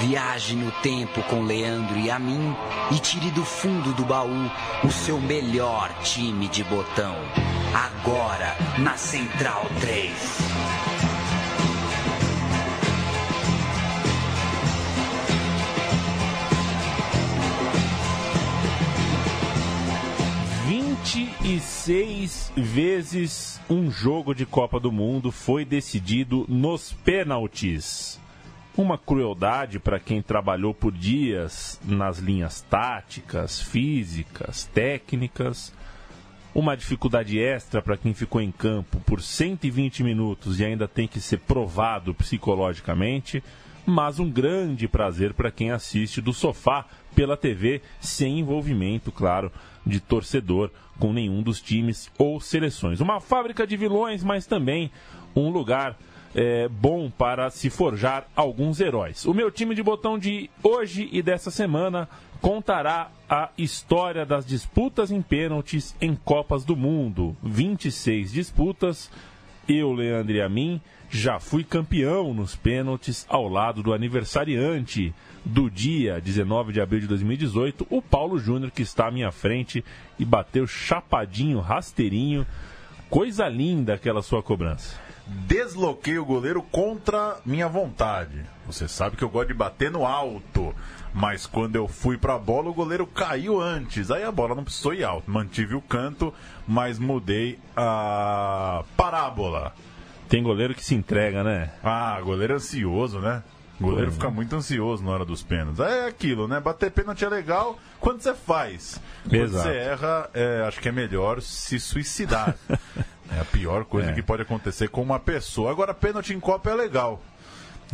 Viaje no tempo com Leandro e a mim e tire do fundo do baú o seu melhor time de botão. Agora na Central 3. Vinte e seis vezes um jogo de Copa do Mundo foi decidido nos pênaltis uma crueldade para quem trabalhou por dias nas linhas táticas, físicas, técnicas, uma dificuldade extra para quem ficou em campo por 120 minutos e ainda tem que ser provado psicologicamente, mas um grande prazer para quem assiste do sofá pela TV sem envolvimento, claro, de torcedor com nenhum dos times ou seleções. Uma fábrica de vilões, mas também um lugar é, bom para se forjar alguns heróis. O meu time de botão de hoje e dessa semana contará a história das disputas em pênaltis em Copas do Mundo. 26 disputas. Eu, Leandro e a mim, já fui campeão nos pênaltis ao lado do aniversariante do dia 19 de abril de 2018, o Paulo Júnior, que está à minha frente e bateu chapadinho, rasteirinho. Coisa linda aquela sua cobrança desloquei o goleiro contra minha vontade. Você sabe que eu gosto de bater no alto. Mas quando eu fui para a bola, o goleiro caiu antes. Aí a bola não precisou ir alto. Mantive o canto, mas mudei a parábola. Tem goleiro que se entrega, né? Ah, goleiro ansioso, né? O goleiro fica muito ansioso na hora dos pênaltis. É aquilo, né? Bater pênalti é legal quando você faz. Quando Exato. você erra, é, acho que é melhor se suicidar. É a pior coisa é. que pode acontecer com uma pessoa. Agora, pênalti em Copa é legal.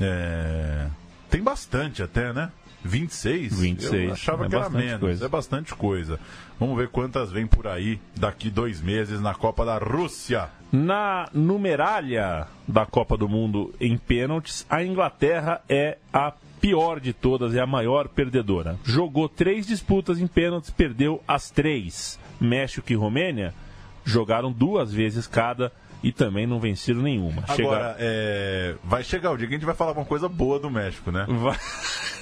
É... Tem bastante até, né? 26? 26. Eu achava é que era menos. Coisa. É bastante coisa. Vamos ver quantas vem por aí daqui dois meses na Copa da Rússia. Na numeralha da Copa do Mundo em pênaltis, a Inglaterra é a pior de todas, é a maior perdedora. Jogou três disputas em pênaltis, perdeu as três. México e Romênia jogaram duas vezes cada e também não venceram nenhuma. Agora, Chega... é... vai chegar o dia que a gente vai falar uma coisa boa do México, né? Vai.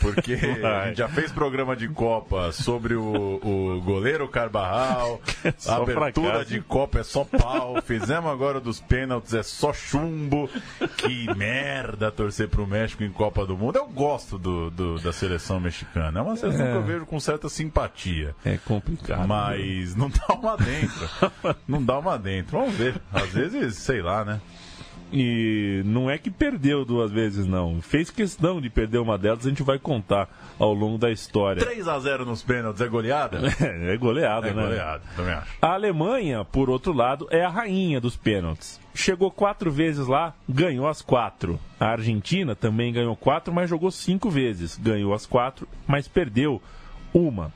Porque vai. a gente já fez programa de Copa sobre o, o goleiro Carbarral, a abertura fracasso. de Copa é só pau, fizemos agora dos pênaltis, é só chumbo. Que merda torcer pro México em Copa do Mundo. Eu gosto do, do da seleção mexicana, é uma seleção é. que eu vejo com certa simpatia. É complicado. Mas não dá uma dentro. não dá uma dentro. Vamos ver. Às vezes sei lá, né? E não é que perdeu duas vezes, não. Fez questão de perder uma delas, a gente vai contar ao longo da história. 3 a 0 nos pênaltis é goleada? É, é goleada, é né? goleada, também acho. A Alemanha, por outro lado, é a rainha dos pênaltis. Chegou quatro vezes lá, ganhou as quatro. A Argentina também ganhou quatro, mas jogou cinco vezes. Ganhou as quatro, mas perdeu uma.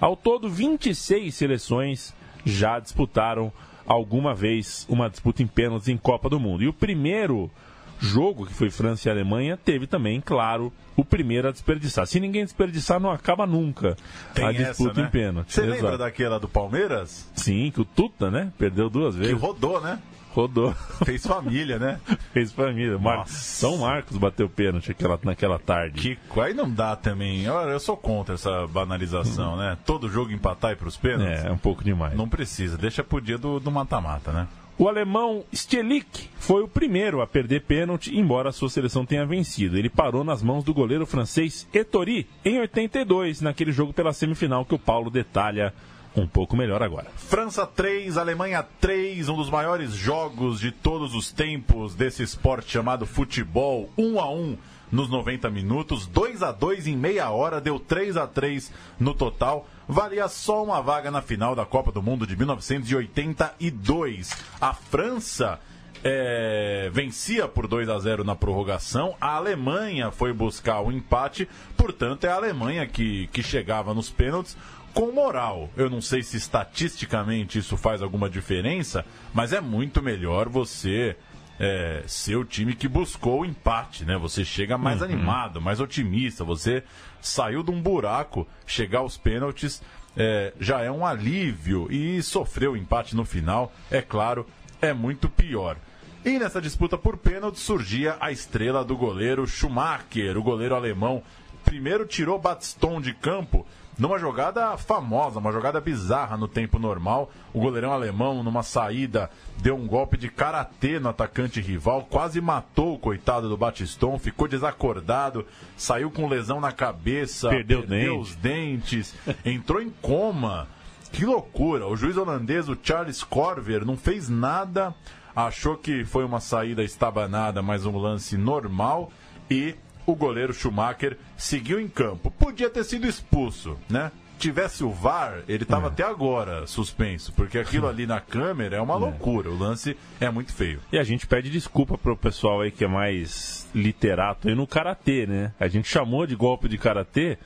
Ao todo, 26 seleções já disputaram alguma vez uma disputa em pênaltis em Copa do Mundo. E o primeiro jogo, que foi França e Alemanha, teve também, claro, o primeiro a desperdiçar. Se ninguém desperdiçar, não acaba nunca Tem a disputa essa, né? em pênalti. Você lembra daquela do Palmeiras? Sim, que o Tuta, né? Perdeu duas vezes. Que rodou, né? Rodou. Fez família, né? Fez família. Mar... São Marcos bateu pênalti aquela, naquela tarde. Que aí não dá também. Olha, eu sou contra essa banalização, uhum. né? Todo jogo empatar e pros pênaltis. É, é um pouco demais. Não precisa, deixa pro dia do mata-mata, né? O alemão Stielik foi o primeiro a perder pênalti, embora a sua seleção tenha vencido. Ele parou nas mãos do goleiro francês Etori em 82, naquele jogo pela semifinal que o Paulo detalha um pouco melhor agora. França 3, Alemanha 3, um dos maiores jogos de todos os tempos desse esporte chamado futebol, 1 a 1 nos 90 minutos, 2 a 2 em meia hora, deu 3 a 3 no total. Valia só uma vaga na final da Copa do Mundo de 1982. A França é, vencia por 2 a 0 na prorrogação. A Alemanha foi buscar o empate, portanto, é a Alemanha que, que chegava nos pênaltis com moral. Eu não sei se estatisticamente isso faz alguma diferença, mas é muito melhor você é, ser o time que buscou o empate, né? Você chega mais uhum. animado, mais otimista, você saiu de um buraco, chegar aos pênaltis é, já é um alívio e sofrer o empate no final, é claro, é muito pior. E nessa disputa por pênalti surgia a estrela do goleiro Schumacher, o goleiro alemão primeiro tirou Batiston de campo numa jogada famosa, uma jogada bizarra no tempo normal. O goleirão alemão, numa saída, deu um golpe de karatê no atacante rival, quase matou o coitado do Batiston, ficou desacordado, saiu com lesão na cabeça, perdeu, perdeu os dentes, entrou em coma. Que loucura! O juiz holandês, o Charles Corver, não fez nada, achou que foi uma saída estabanada, mas um lance normal e o goleiro Schumacher seguiu em campo. Podia ter sido expulso, né? Tivesse o VAR, ele estava É. até agora suspenso, porque aquilo ali na câmera é uma loucura. O lance é muito feio. E a gente pede desculpa pro pessoal aí que é mais literato aí no karatê, né? A gente chamou de golpe de karatê,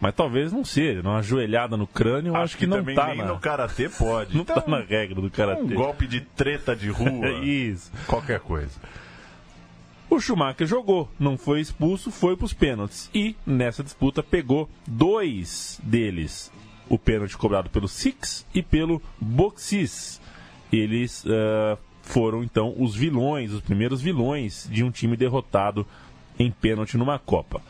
mas talvez não seja. Uma joelhada no crânio, eu acho, que, não também tá nem na, no karatê pode. não Então, tá na regra do um karatê. golpe de treta de rua, Isso. qualquer coisa. O Schumacher jogou, não foi expulso, foi para os pênaltis. E nessa disputa pegou dois deles. O pênalti cobrado pelo Six e pelo Boxis. Eles ah, foram então os vilões, os primeiros vilões de um time derrotado em pênalti numa Copa.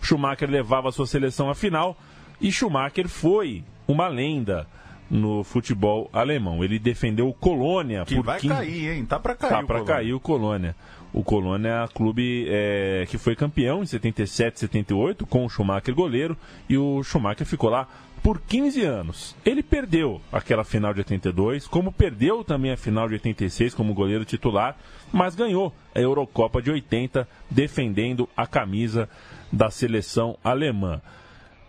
Schumacher levava a sua seleção à final e Schumacher foi uma lenda no futebol alemão. Ele defendeu o Colônia Que por vai 15 cair, hein? Tá pra cair. Tá para cair o Colônia. O Colônia clube é, que foi campeão em 77, 78 com o Schumacher goleiro e o Schumacher ficou lá por 15 anos. Ele perdeu aquela final de 82, como perdeu também a final de 86 como goleiro titular, mas ganhou a Eurocopa de 80 defendendo a camisa da seleção alemã.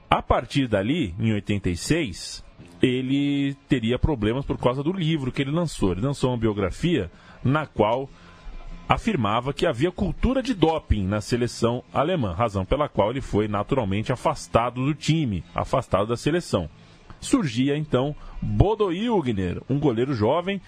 A partir dali, em 86, ele teria problemas por causa do livro que ele lançou. Ele lançou uma biografia na qual afirmava que havia cultura de doping na seleção alemã, razão pela qual ele foi naturalmente afastado do time, afastado da seleção. Surgia então Bodo Ilgner, um goleiro jovem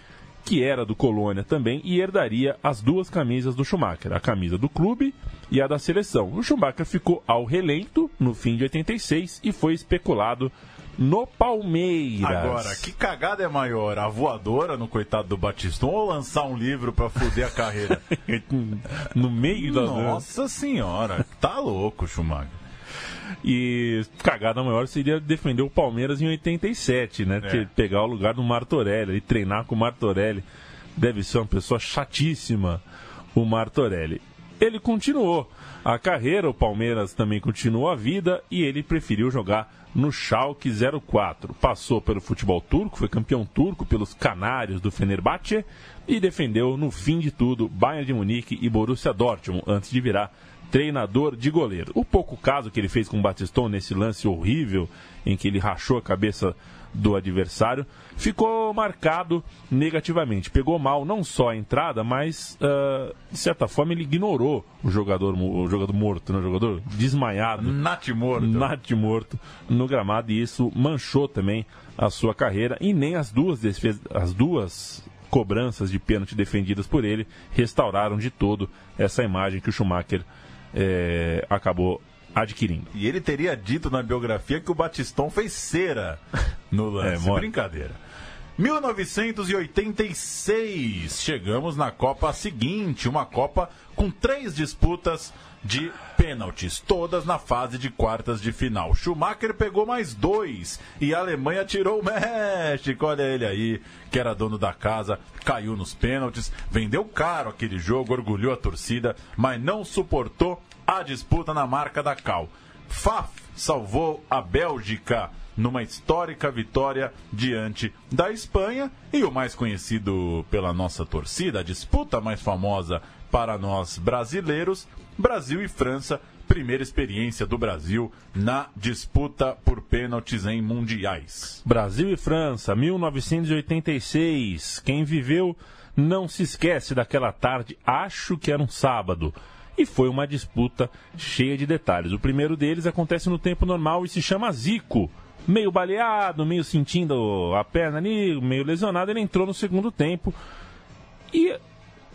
que era do Colônia também e herdaria as duas camisas do Schumacher, a camisa do clube e a da seleção. O Schumacher ficou ao relento no fim de 86 e foi especulado no Palmeiras. Agora, que cagada é maior? A voadora no coitado do Batiston ou lançar um livro pra fuder a carreira? no meio da Nossa senhora, tá louco, Schumacher. E cagada maior seria defender o Palmeiras em 87, né? Que pegar o lugar do Martorelli e treinar com o Martorelli. Deve ser uma pessoa chatíssima, o Martorelli. Ele continuou a carreira, o Palmeiras também continuou a vida e ele preferiu jogar no Schalke 04. Passou pelo futebol turco, foi campeão turco pelos Canários do Fenerbahçe e defendeu no fim de tudo Bayern de Munique e Borussia Dortmund antes de virar treinador de goleiro. O pouco caso que ele fez com o Batiston nesse lance horrível em que ele rachou a cabeça do adversário ficou marcado negativamente. Pegou mal não só a entrada, mas uh, de certa forma ele ignorou o jogador, o jogador morto, né? o jogador desmaiado. Nat morto. Nat morto no gramado e isso manchou também a sua carreira e nem as duas defesas, as duas cobranças de pênalti defendidas por ele restauraram de todo essa imagem que o Schumacher é, acabou adquirindo. E ele teria dito na biografia que o Batiston fez cera no lance. É. Brincadeira. 1986, chegamos na Copa seguinte, uma Copa com três disputas de pênaltis, todas na fase de quartas de final. Schumacher pegou mais dois e a Alemanha tirou o México. Olha ele aí, que era dono da casa, caiu nos pênaltis, vendeu caro aquele jogo, orgulhou a torcida, mas não suportou a disputa na marca da Cal. Faf salvou a Bélgica numa histórica vitória diante da Espanha e o mais conhecido pela nossa torcida, a disputa mais famosa para nós brasileiros, Brasil e França, primeira experiência do Brasil na disputa por pênaltis em mundiais. Brasil e França, 1986. Quem viveu não se esquece daquela tarde, acho que era um sábado. E foi uma disputa cheia de detalhes. O primeiro deles acontece no tempo normal e se chama Zico. Meio baleado, meio sentindo a perna ali, meio lesionado, ele entrou no segundo tempo e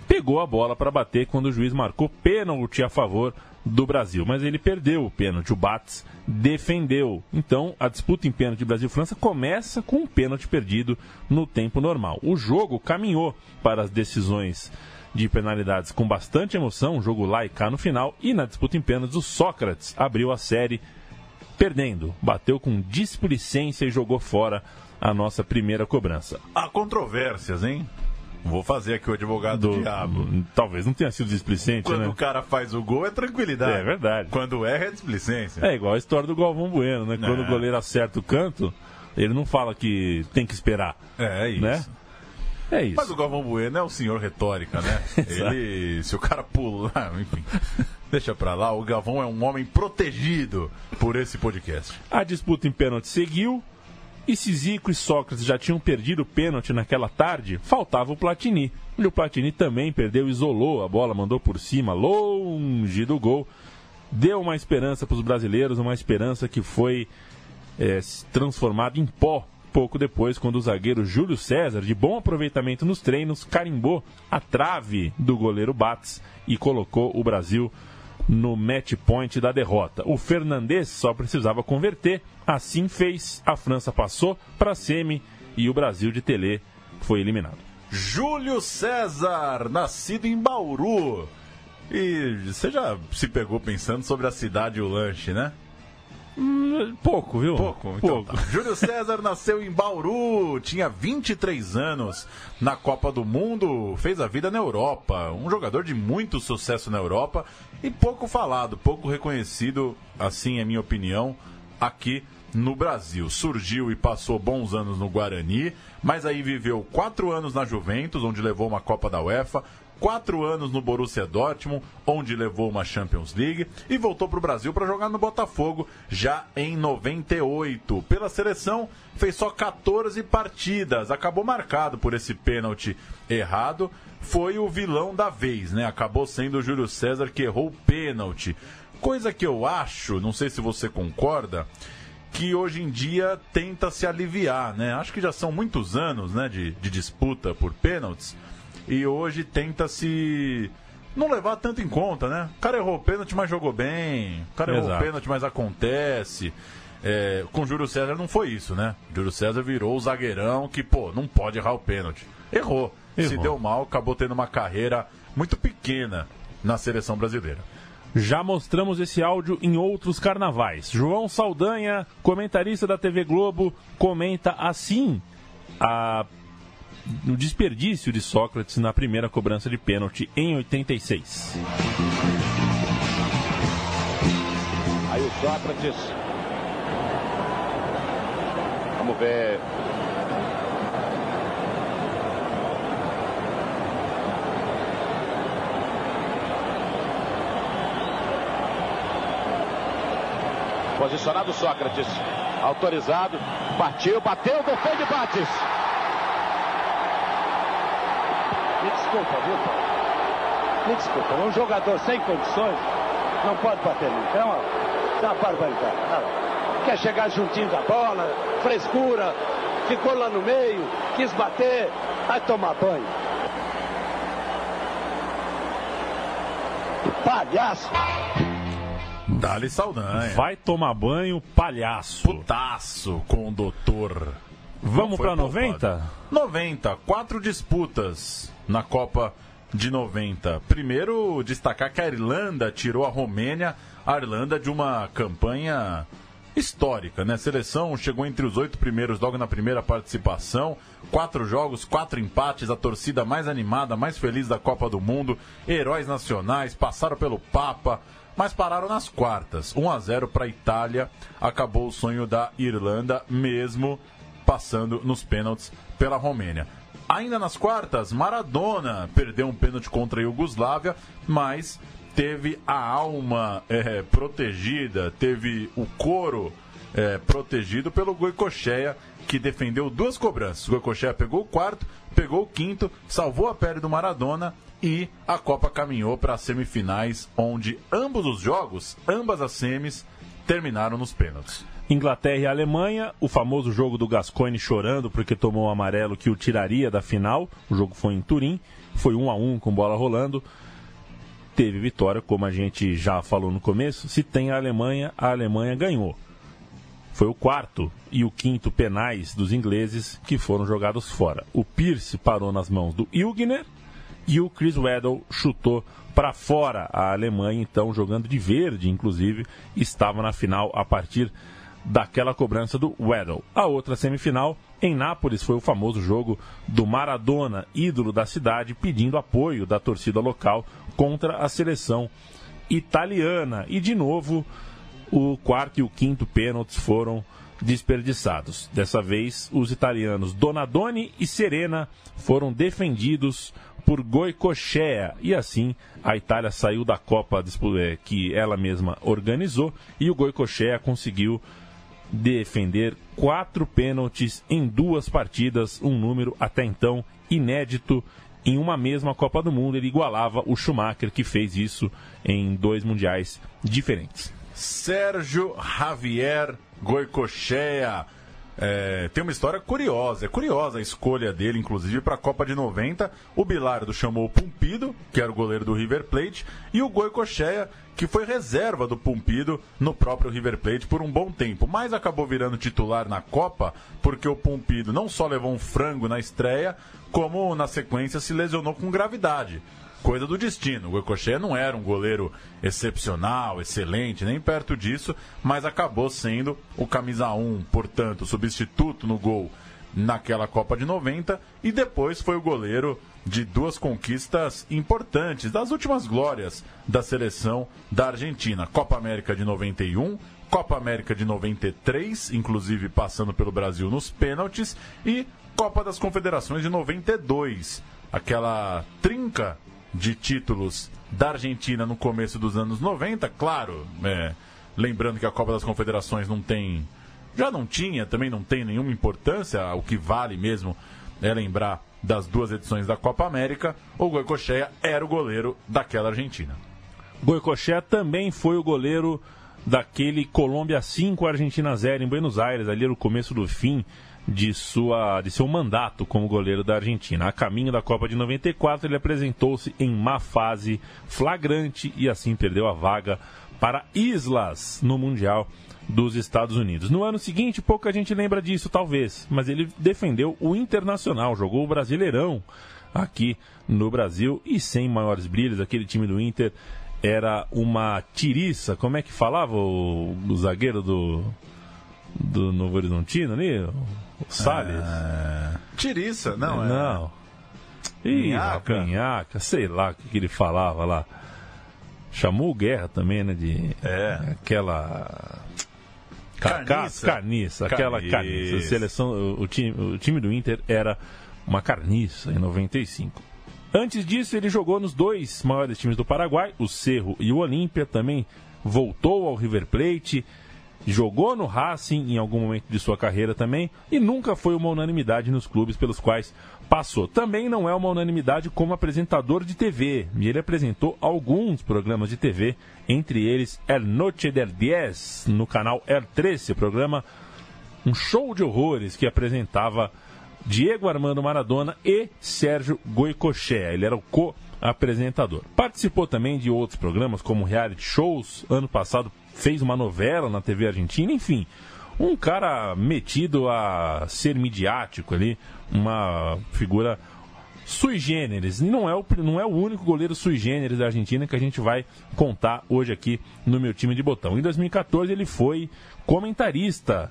pegou a bola para bater quando o juiz marcou pênalti a favor do Brasil. Mas ele perdeu o pênalti, o Bates defendeu. Então a disputa em pênalti Brasil-França começa com um pênalti perdido no tempo normal. O jogo caminhou para as decisões de penalidades com bastante emoção, um jogo lá e cá no final, e na disputa em pênaltis o Sócrates abriu a série perdendo, bateu com displicência e jogou fora a nossa primeira cobrança. Há controvérsias, hein? Vou fazer aqui o advogado do diabo. Talvez não tenha sido displicente, Quando né? o cara faz o gol é tranquilidade. É verdade. Quando erra é displicência. É igual a história do Galvão Bueno, né? Quando É. o goleiro acerta o canto, ele não fala que tem que esperar, É, é isso. né? É isso. Mas o Galvão Bueno é o senhor retórica, né? Ele, se o cara pula, enfim, deixa pra lá. O Galvão é um homem protegido por esse podcast. A disputa em pênalti seguiu. E se Zico e Sócrates já tinham perdido o pênalti naquela tarde, faltava o Platini. E o Platini também perdeu, isolou a bola, mandou por cima, longe do gol. Deu uma esperança para os brasileiros, uma esperança que foi é, transformada em pó pouco depois, quando o zagueiro Júlio César, de bom aproveitamento nos treinos, carimbou a trave do goleiro Bates e colocou o Brasil no match point da derrota. O Fernandes só precisava converter, assim fez. A França passou para a semi e o Brasil de Tele foi eliminado. Júlio César, nascido em Bauru. E você já se pegou pensando sobre a cidade e o lanche, né? Pouco, viu? Pouco, então Pouco. tá. Júlio César nasceu em Bauru, tinha 23 anos na Copa do Mundo, fez a vida na Europa. Um jogador de muito sucesso na Europa e pouco falado, pouco reconhecido, assim é minha opinião, aqui no Brasil. Surgiu e passou bons anos no Guarani, mas aí viveu quatro anos na Juventus, onde levou uma Copa da UEFA, quatro anos no Borussia Dortmund, onde levou uma Champions League, e voltou para o Brasil para jogar no Botafogo já em 98. Pela seleção, fez só 14 partidas, acabou marcado por esse pênalti errado. Foi o vilão da vez, né? Acabou sendo o Júlio César que errou o pênalti. Coisa que eu acho, não sei se você concorda, que hoje em dia tenta se aliviar, né? Acho que já são muitos anos, né, de, de disputa por pênaltis e hoje tenta se não levar tanto em conta, né? O cara errou o pênalti, mas jogou bem. O cara errou o Exato. pênalti, mas acontece. É, com o Júlio César não foi isso, né? Júlio César virou o zagueirão que, pô, não pode errar o pênalti. Errou. Se Errou. deu mal, acabou tendo uma carreira muito pequena na seleção brasileira. Já mostramos esse áudio em outros carnavais. João Saldanha, comentarista da TV Globo, comenta assim a no desperdício de Sócrates na primeira cobrança de pênalti em 86. Aí o Sócrates. Vamos ver. Posicionado Sócrates. Autorizado. Partiu, bateu, defende Bates. Me desculpa, viu, Paulo? Me desculpa, um jogador sem condições não pode bater nunca. É uma, é uma barbaridade. Não. Quer chegar juntinho da bola, frescura, ficou lá no meio, quis bater, vai tomar banho. Palhaço! Dali Saldanha. Vai tomar banho, palhaço. Putaço com o doutor. Vamos para poupado. 90? 90, quatro disputas na Copa de 90. Primeiro, destacar que a Irlanda tirou a Romênia, a Irlanda de uma campanha histórica, né? A seleção chegou entre os oito primeiros logo na primeira participação. Quatro jogos, quatro empates, a torcida mais animada, mais feliz da Copa do Mundo. Heróis nacionais, passaram pelo Papa, mas pararam nas quartas. 1 a 0 para a Itália. Acabou o sonho da Irlanda, mesmo passando nos pênaltis pela Romênia. Ainda nas quartas, Maradona perdeu um pênalti contra a Iugoslávia, mas teve a alma eh, protegida, teve o couro eh, protegido pelo Goicocheia, que defendeu duas cobranças. O pegou o quarto, pegou o quinto, salvou a pele do Maradona e a Copa caminhou para as semifinais, onde ambos os jogos, ambas as semis, terminaram nos pênaltis. Inglaterra e Alemanha, o famoso jogo do Gascoigne chorando porque tomou o amarelo que o tiraria da final. O jogo foi em Turim, foi 1 a 1 com bola rolando. Teve vitória, como a gente já falou no começo. Se tem a Alemanha, a Alemanha ganhou. Foi o quarto e o quinto penais dos ingleses que foram jogados fora. O Pierce parou nas mãos do Ilgner e o Chris Weddle chutou para fora. A Alemanha, então, jogando de verde, inclusive, estava na final a partir daquela cobrança do Weddle. A outra semifinal, em Nápoles, foi o famoso jogo do Maradona, ídolo da cidade, pedindo apoio da torcida local contra a seleção italiana. E, de novo, o quarto e o quinto pênaltis foram desperdiçados. Dessa vez, os italianos Donadoni e Serena foram defendidos por Goicoechea e assim a Itália saiu da Copa é, que ela mesma organizou e o Goicoechea conseguiu defender quatro pênaltis em duas partidas, um número até então inédito em uma mesma Copa do Mundo. Ele igualava o Schumacher que fez isso em dois mundiais diferentes. Sérgio Javier Goicoechea. É, tem uma história curiosa. É curiosa a escolha dele, inclusive, para a Copa de 90. O Bilardo chamou o Pumpido, que era o goleiro do River Plate, e o Goicoechea, que foi reserva do Pumpido no próprio River Plate por um bom tempo, mas acabou virando titular na Copa porque o Pumpido não só levou um frango na estreia, como na sequência se lesionou com gravidade coisa do destino. O Goicoechea não era um goleiro excepcional, excelente, nem perto disso, mas acabou sendo o camisa 1, portanto, substituto no gol naquela Copa de 90 e depois foi o goleiro de duas conquistas importantes, das últimas glórias da seleção da Argentina. Copa América de 91, Copa América de 93, inclusive passando pelo Brasil nos pênaltis, e Copa das Confederações de 92. Aquela trinca de títulos da Argentina no começo dos anos 90, claro, é, lembrando que a Copa das Confederações não tem, já não tinha, também não tem nenhuma importância, o que vale mesmo é lembrar das duas edições da Copa América, o Goicoechea era o goleiro daquela Argentina. Goicoechea também foi o goleiro daquele Colômbia 5, Argentina 0 em Buenos Aires, ali no começo do fim de, sua, de seu mandato como goleiro da Argentina. A caminho da Copa de 94, ele apresentou-se em má fase flagrante e assim perdeu a vaga para Islas no Mundial dos Estados Unidos. No ano seguinte, pouca gente lembra disso, talvez, mas ele defendeu o Internacional, jogou o Brasileirão aqui no Brasil e sem maiores brilhos, aquele time do Inter era uma tiriça, como é que falava o, o zagueiro do, do Novo Horizontino ali? O Salles? É... Tiriça, não é? Não. Ih, Canhaca, sei lá o que, que ele falava lá. Chamou Guerra também, né? De. É. Aquela. Carniça. carniça, aquela carniça. A seleção, o, o, time, o time do Inter era uma carniça em 95. Antes disso, ele jogou nos dois maiores times do Paraguai, o Cerro e o Olímpia. Também voltou ao River Plate jogou no Racing em algum momento de sua carreira também e nunca foi uma unanimidade nos clubes pelos quais passou. Também não é uma unanimidade como apresentador de TV, e ele apresentou alguns programas de TV, entre eles El Noche del 10 no canal El 13, programa um show de horrores que apresentava Diego Armando Maradona e Sérgio Goicoechea. Ele era o co-apresentador. Participou também de outros programas como reality shows. Ano passado fez uma novela na TV argentina, enfim. Um cara metido a ser midiático ali, uma figura sui generis. Não é, o, não é o único goleiro sui generis da Argentina que a gente vai contar hoje aqui no meu time de botão. Em 2014 ele foi comentarista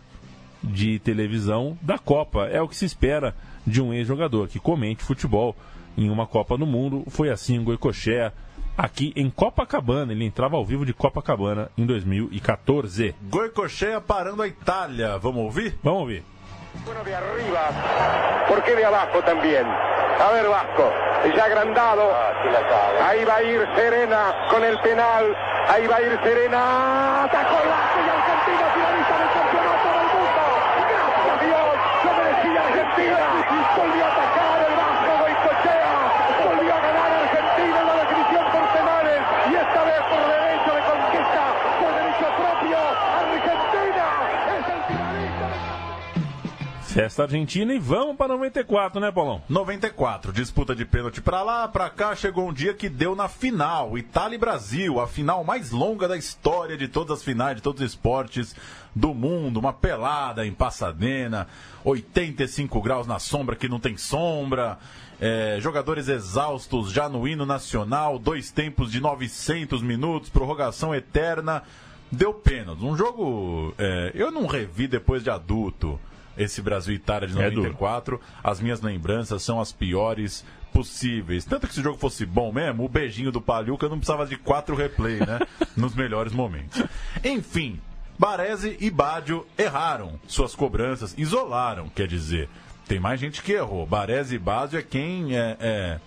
de televisão da Copa. É o que se espera de um ex-jogador que comente futebol em uma Copa do Mundo. Foi assim o Goicoechea aqui em Copacabana. Ele entrava ao vivo de Copacabana em 2014. Goicoechea parando a Itália. Vamos ouvir? Vamos ouvir. Bueno, de arriba, porque de abajo también. A ver, Vasco, ya agrandado. Ahí va a ir Serena con el penal. Ahí va a ir Serena. Atacó el Vasco y Argentina finalista del campeonato del mundo. Gracias a Dios, lo merecía Argentina. Volvió a atacar el Vasco Goicoechea. Volvió a ganar Argentina en la definición por penales. Y esta vez por derecho de conquista, por derecho propio. Argentina es el finalista. Festa argentina e vamos para 94, né, Paulão? 94, disputa de pênalti pra lá, pra cá, chegou um dia que deu na final, Itália e Brasil, a final mais longa da história de todas as finais, de todos os esportes do mundo, uma pelada em Pasadena, 85 graus na sombra que não tem sombra, é, jogadores exaustos já no hino nacional, dois tempos de 900 minutos, prorrogação eterna, deu pênalti. Um jogo. É, eu não revi depois de adulto esse Brasil Itália de 94. É as minhas lembranças são as piores possíveis. Tanto que se o jogo fosse bom mesmo, o beijinho do Paluca não precisava de quatro replay, né? Nos melhores momentos. Enfim, Baresi e Bádio erraram suas cobranças, isolaram, quer dizer. Tem mais gente que errou. Baresi e Bádio é quem é, é,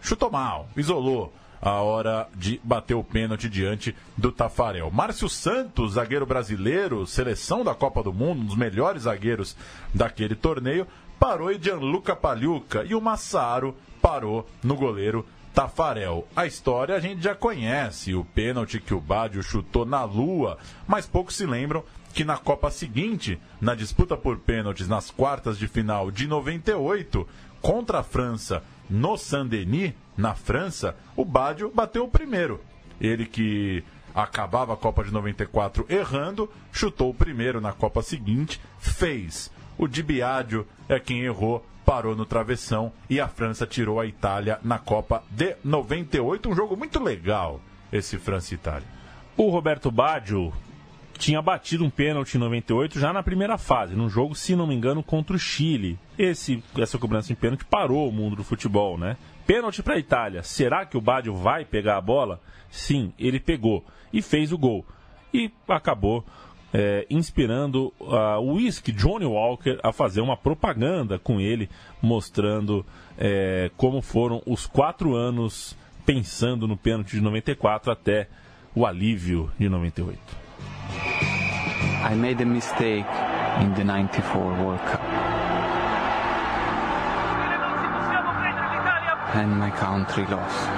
chutou mal, isolou a hora de bater o pênalti diante do Tafarel. Márcio Santos, zagueiro brasileiro, seleção da Copa do Mundo, um dos melhores zagueiros daquele torneio, parou e Gianluca Pagliuca e o Massaro parou no goleiro Tafarel. A história a gente já conhece, o pênalti que o Bádio chutou na lua, mas poucos se lembram que na Copa seguinte, na disputa por pênaltis nas quartas de final de 98, contra a França no Saint-Denis, na França, o Bádio bateu o primeiro. Ele que acabava a Copa de 94 errando, chutou o primeiro na Copa seguinte, fez. O Dibiadio é quem errou, parou no travessão e a França tirou a Itália na Copa de 98. Um jogo muito legal, esse França-Itália. O Roberto Baggio tinha batido um pênalti em 98 já na primeira fase, num jogo, se não me engano, contra o Chile. Esse, essa cobrança de pênalti parou o mundo do futebol, né? Pênalti para a Itália. Será que o Badio vai pegar a bola? Sim, ele pegou e fez o gol. E acabou é, inspirando uh, o Whisky Johnny Walker a fazer uma propaganda com ele, mostrando é, como foram os quatro anos pensando no pênalti de 94 até o alívio de 98. I made a mistake in the 94 World Cup. and my country lost.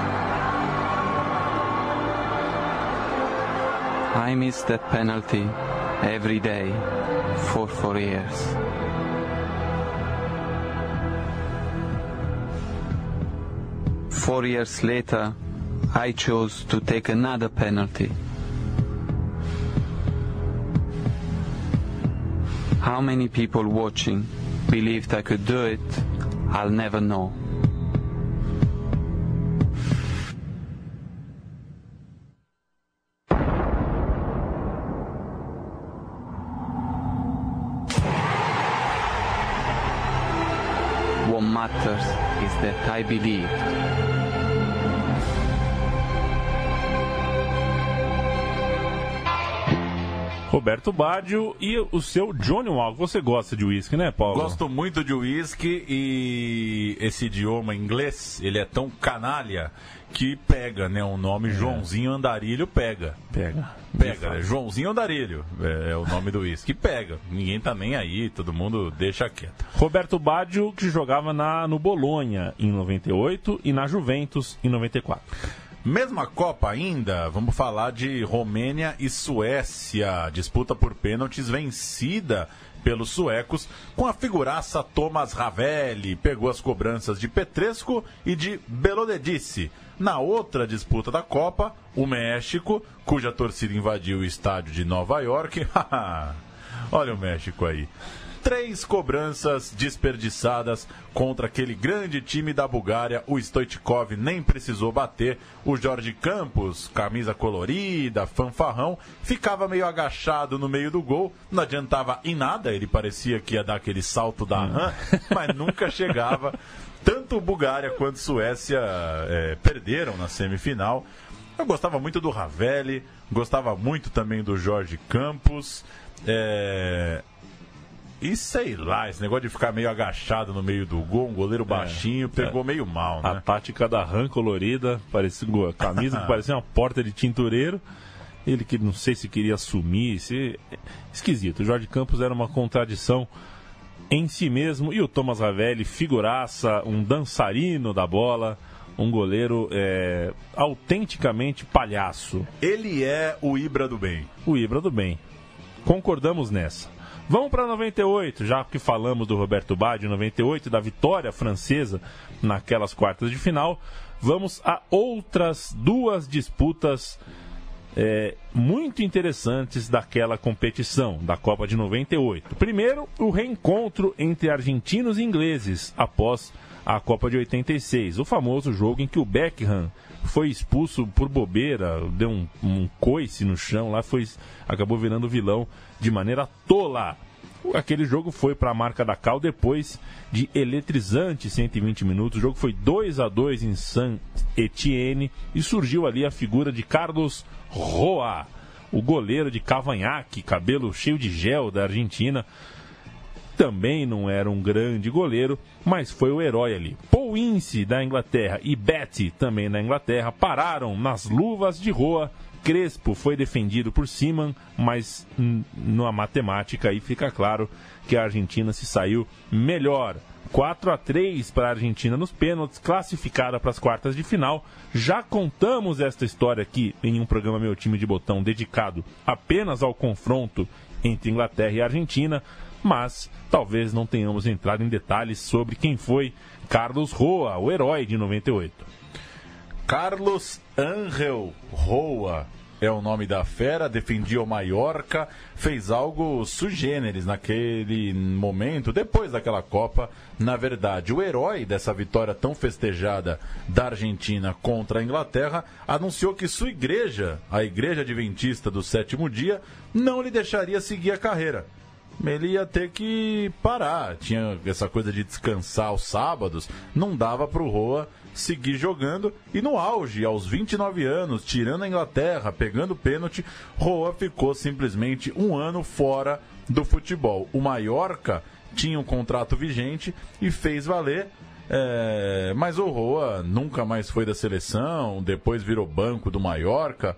I miss that penalty every day for four years. Four years later, I chose to take another penalty. How many people watching believed I could do it, I'll never know. What matters is that I believe. Roberto Baggio e o seu Johnny Walker. Você gosta de uísque, né, Paulo? Gosto muito de uísque e esse idioma inglês, ele é tão canalha que pega, né? O nome é. Joãozinho Andarilho pega. Pega. Pega, né? Joãozinho Andarilho é, é o nome do uísque. Pega. Ninguém tá nem aí, todo mundo deixa quieto. Roberto Baggio, que jogava na, no Bolonha em 98 e na Juventus em 94. Mesma Copa ainda, vamos falar de Romênia e Suécia. Disputa por pênaltis vencida pelos suecos, com a figuraça Thomas Ravelli. Pegou as cobranças de Petresco e de Belodedice. Na outra disputa da Copa, o México, cuja torcida invadiu o estádio de Nova York. Olha o México aí três cobranças desperdiçadas contra aquele grande time da Bulgária. O Stoichkov nem precisou bater. O Jorge Campos, camisa colorida, fanfarrão, ficava meio agachado no meio do gol. Não adiantava em nada, ele parecia que ia dar aquele salto da rã, mas nunca chegava. Tanto Bulgária quanto Suécia é, perderam na semifinal. Eu gostava muito do Ravelli, gostava muito também do Jorge Campos. É, e sei lá, esse negócio de ficar meio agachado no meio do gol, um goleiro é, baixinho, é, pegou é. meio mal, né? A tática da rã colorida, parecia, a camisa que parecia uma porta de tintureiro. Ele que não sei se queria assumir, se... esquisito. O Jorge Campos era uma contradição em si mesmo. E o Thomas Ravelli, figuraça, um dançarino da bola, um goleiro é, autenticamente palhaço. Ele é o Ibra do bem. O Ibra do bem. Concordamos nessa. Vamos para 98, já que falamos do Roberto Baggio 98, da vitória francesa naquelas quartas de final. Vamos a outras duas disputas é, muito interessantes daquela competição, da Copa de 98. Primeiro, o reencontro entre argentinos e ingleses após a Copa de 86, o famoso jogo em que o Beckham foi expulso por bobeira, deu um, um coice no chão lá, foi, acabou virando vilão de maneira tola. Aquele jogo foi para a marca da Cal depois de eletrizante 120 minutos. O jogo foi 2 a 2 em San Etienne e surgiu ali a figura de Carlos Roa, o goleiro de cavanhaque, cabelo cheio de gel da Argentina. Também não era um grande goleiro, mas foi o herói ali. Paul Ince, da Inglaterra, e Betty, também da Inglaterra, pararam nas luvas de Roa Crespo foi defendido por Siman, mas na matemática aí fica claro que a Argentina se saiu melhor. 4 a 3 para a Argentina nos pênaltis, classificada para as quartas de final. Já contamos esta história aqui em um programa Meu Time de Botão dedicado apenas ao confronto entre Inglaterra e Argentina, mas talvez não tenhamos entrado em detalhes sobre quem foi Carlos Roa, o herói de 98. Carlos Angel Roa é o nome da fera, defendia o Mallorca, fez algo sugêneres naquele momento, depois daquela Copa. Na verdade, o herói dessa vitória tão festejada da Argentina contra a Inglaterra anunciou que sua igreja, a Igreja Adventista do Sétimo Dia, não lhe deixaria seguir a carreira ele ia ter que parar. Tinha essa coisa de descansar aos sábados, não dava para o Roa seguir jogando. E no auge, aos 29 anos, tirando a Inglaterra, pegando pênalti, Roa ficou simplesmente um ano fora do futebol. O Mallorca tinha um contrato vigente e fez valer. É, mas o Roa nunca mais foi da seleção, depois virou banco do Mallorca.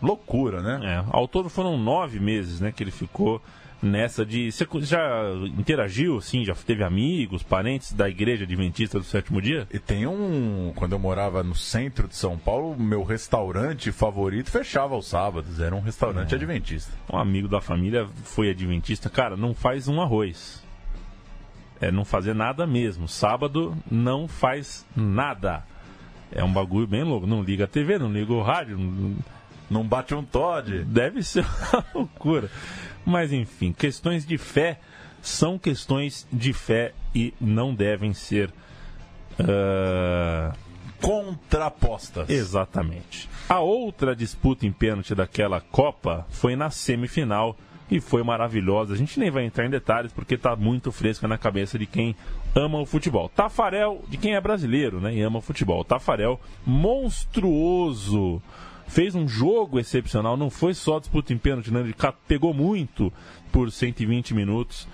Loucura, né? É, ao todo foram nove meses né, que ele ficou nessa de. Você já interagiu, sim? Já teve amigos, parentes da igreja adventista do sétimo dia? E tem um. Quando eu morava no centro de São Paulo, meu restaurante favorito fechava aos sábados. Era um restaurante é. adventista. Um amigo da família foi adventista. Cara, não faz um arroz. É não fazer nada mesmo. Sábado não faz nada. É um bagulho bem louco. Não liga a TV, não liga o rádio. Não, não bate um Todd. Deve ser uma loucura. Mas enfim, questões de fé são questões de fé e não devem ser uh... contrapostas. Exatamente. A outra disputa em pênalti daquela Copa foi na semifinal e foi maravilhosa. A gente nem vai entrar em detalhes porque está muito fresca na cabeça de quem ama o futebol. Tafarel, de quem é brasileiro, né, e ama o futebol. Tafarel, monstruoso fez um jogo excepcional, não foi só disputa em pênalti, né? ele pegou muito por 120 minutos.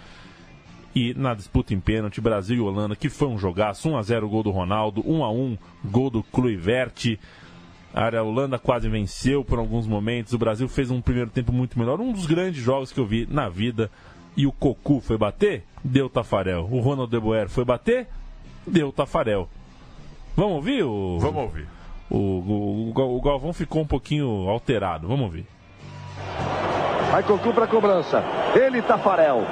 E na disputa em pênalti, Brasil e Holanda, que foi um jogaço, 1x0 gol do Ronaldo, 1x1 gol do Kluivert. A Holanda quase venceu por alguns momentos, o Brasil fez um primeiro tempo muito melhor, um dos grandes jogos que eu vi na vida. E o Cocu foi bater? Deu Tafarel. O Ronald de Boer foi bater? Deu Tafarel. Vamos ouvir? O... Vamos ouvir. O, o, o Galvão ficou um pouquinho alterado. Vamos ver. Vai Cocu para cobrança. Ele Tafarel.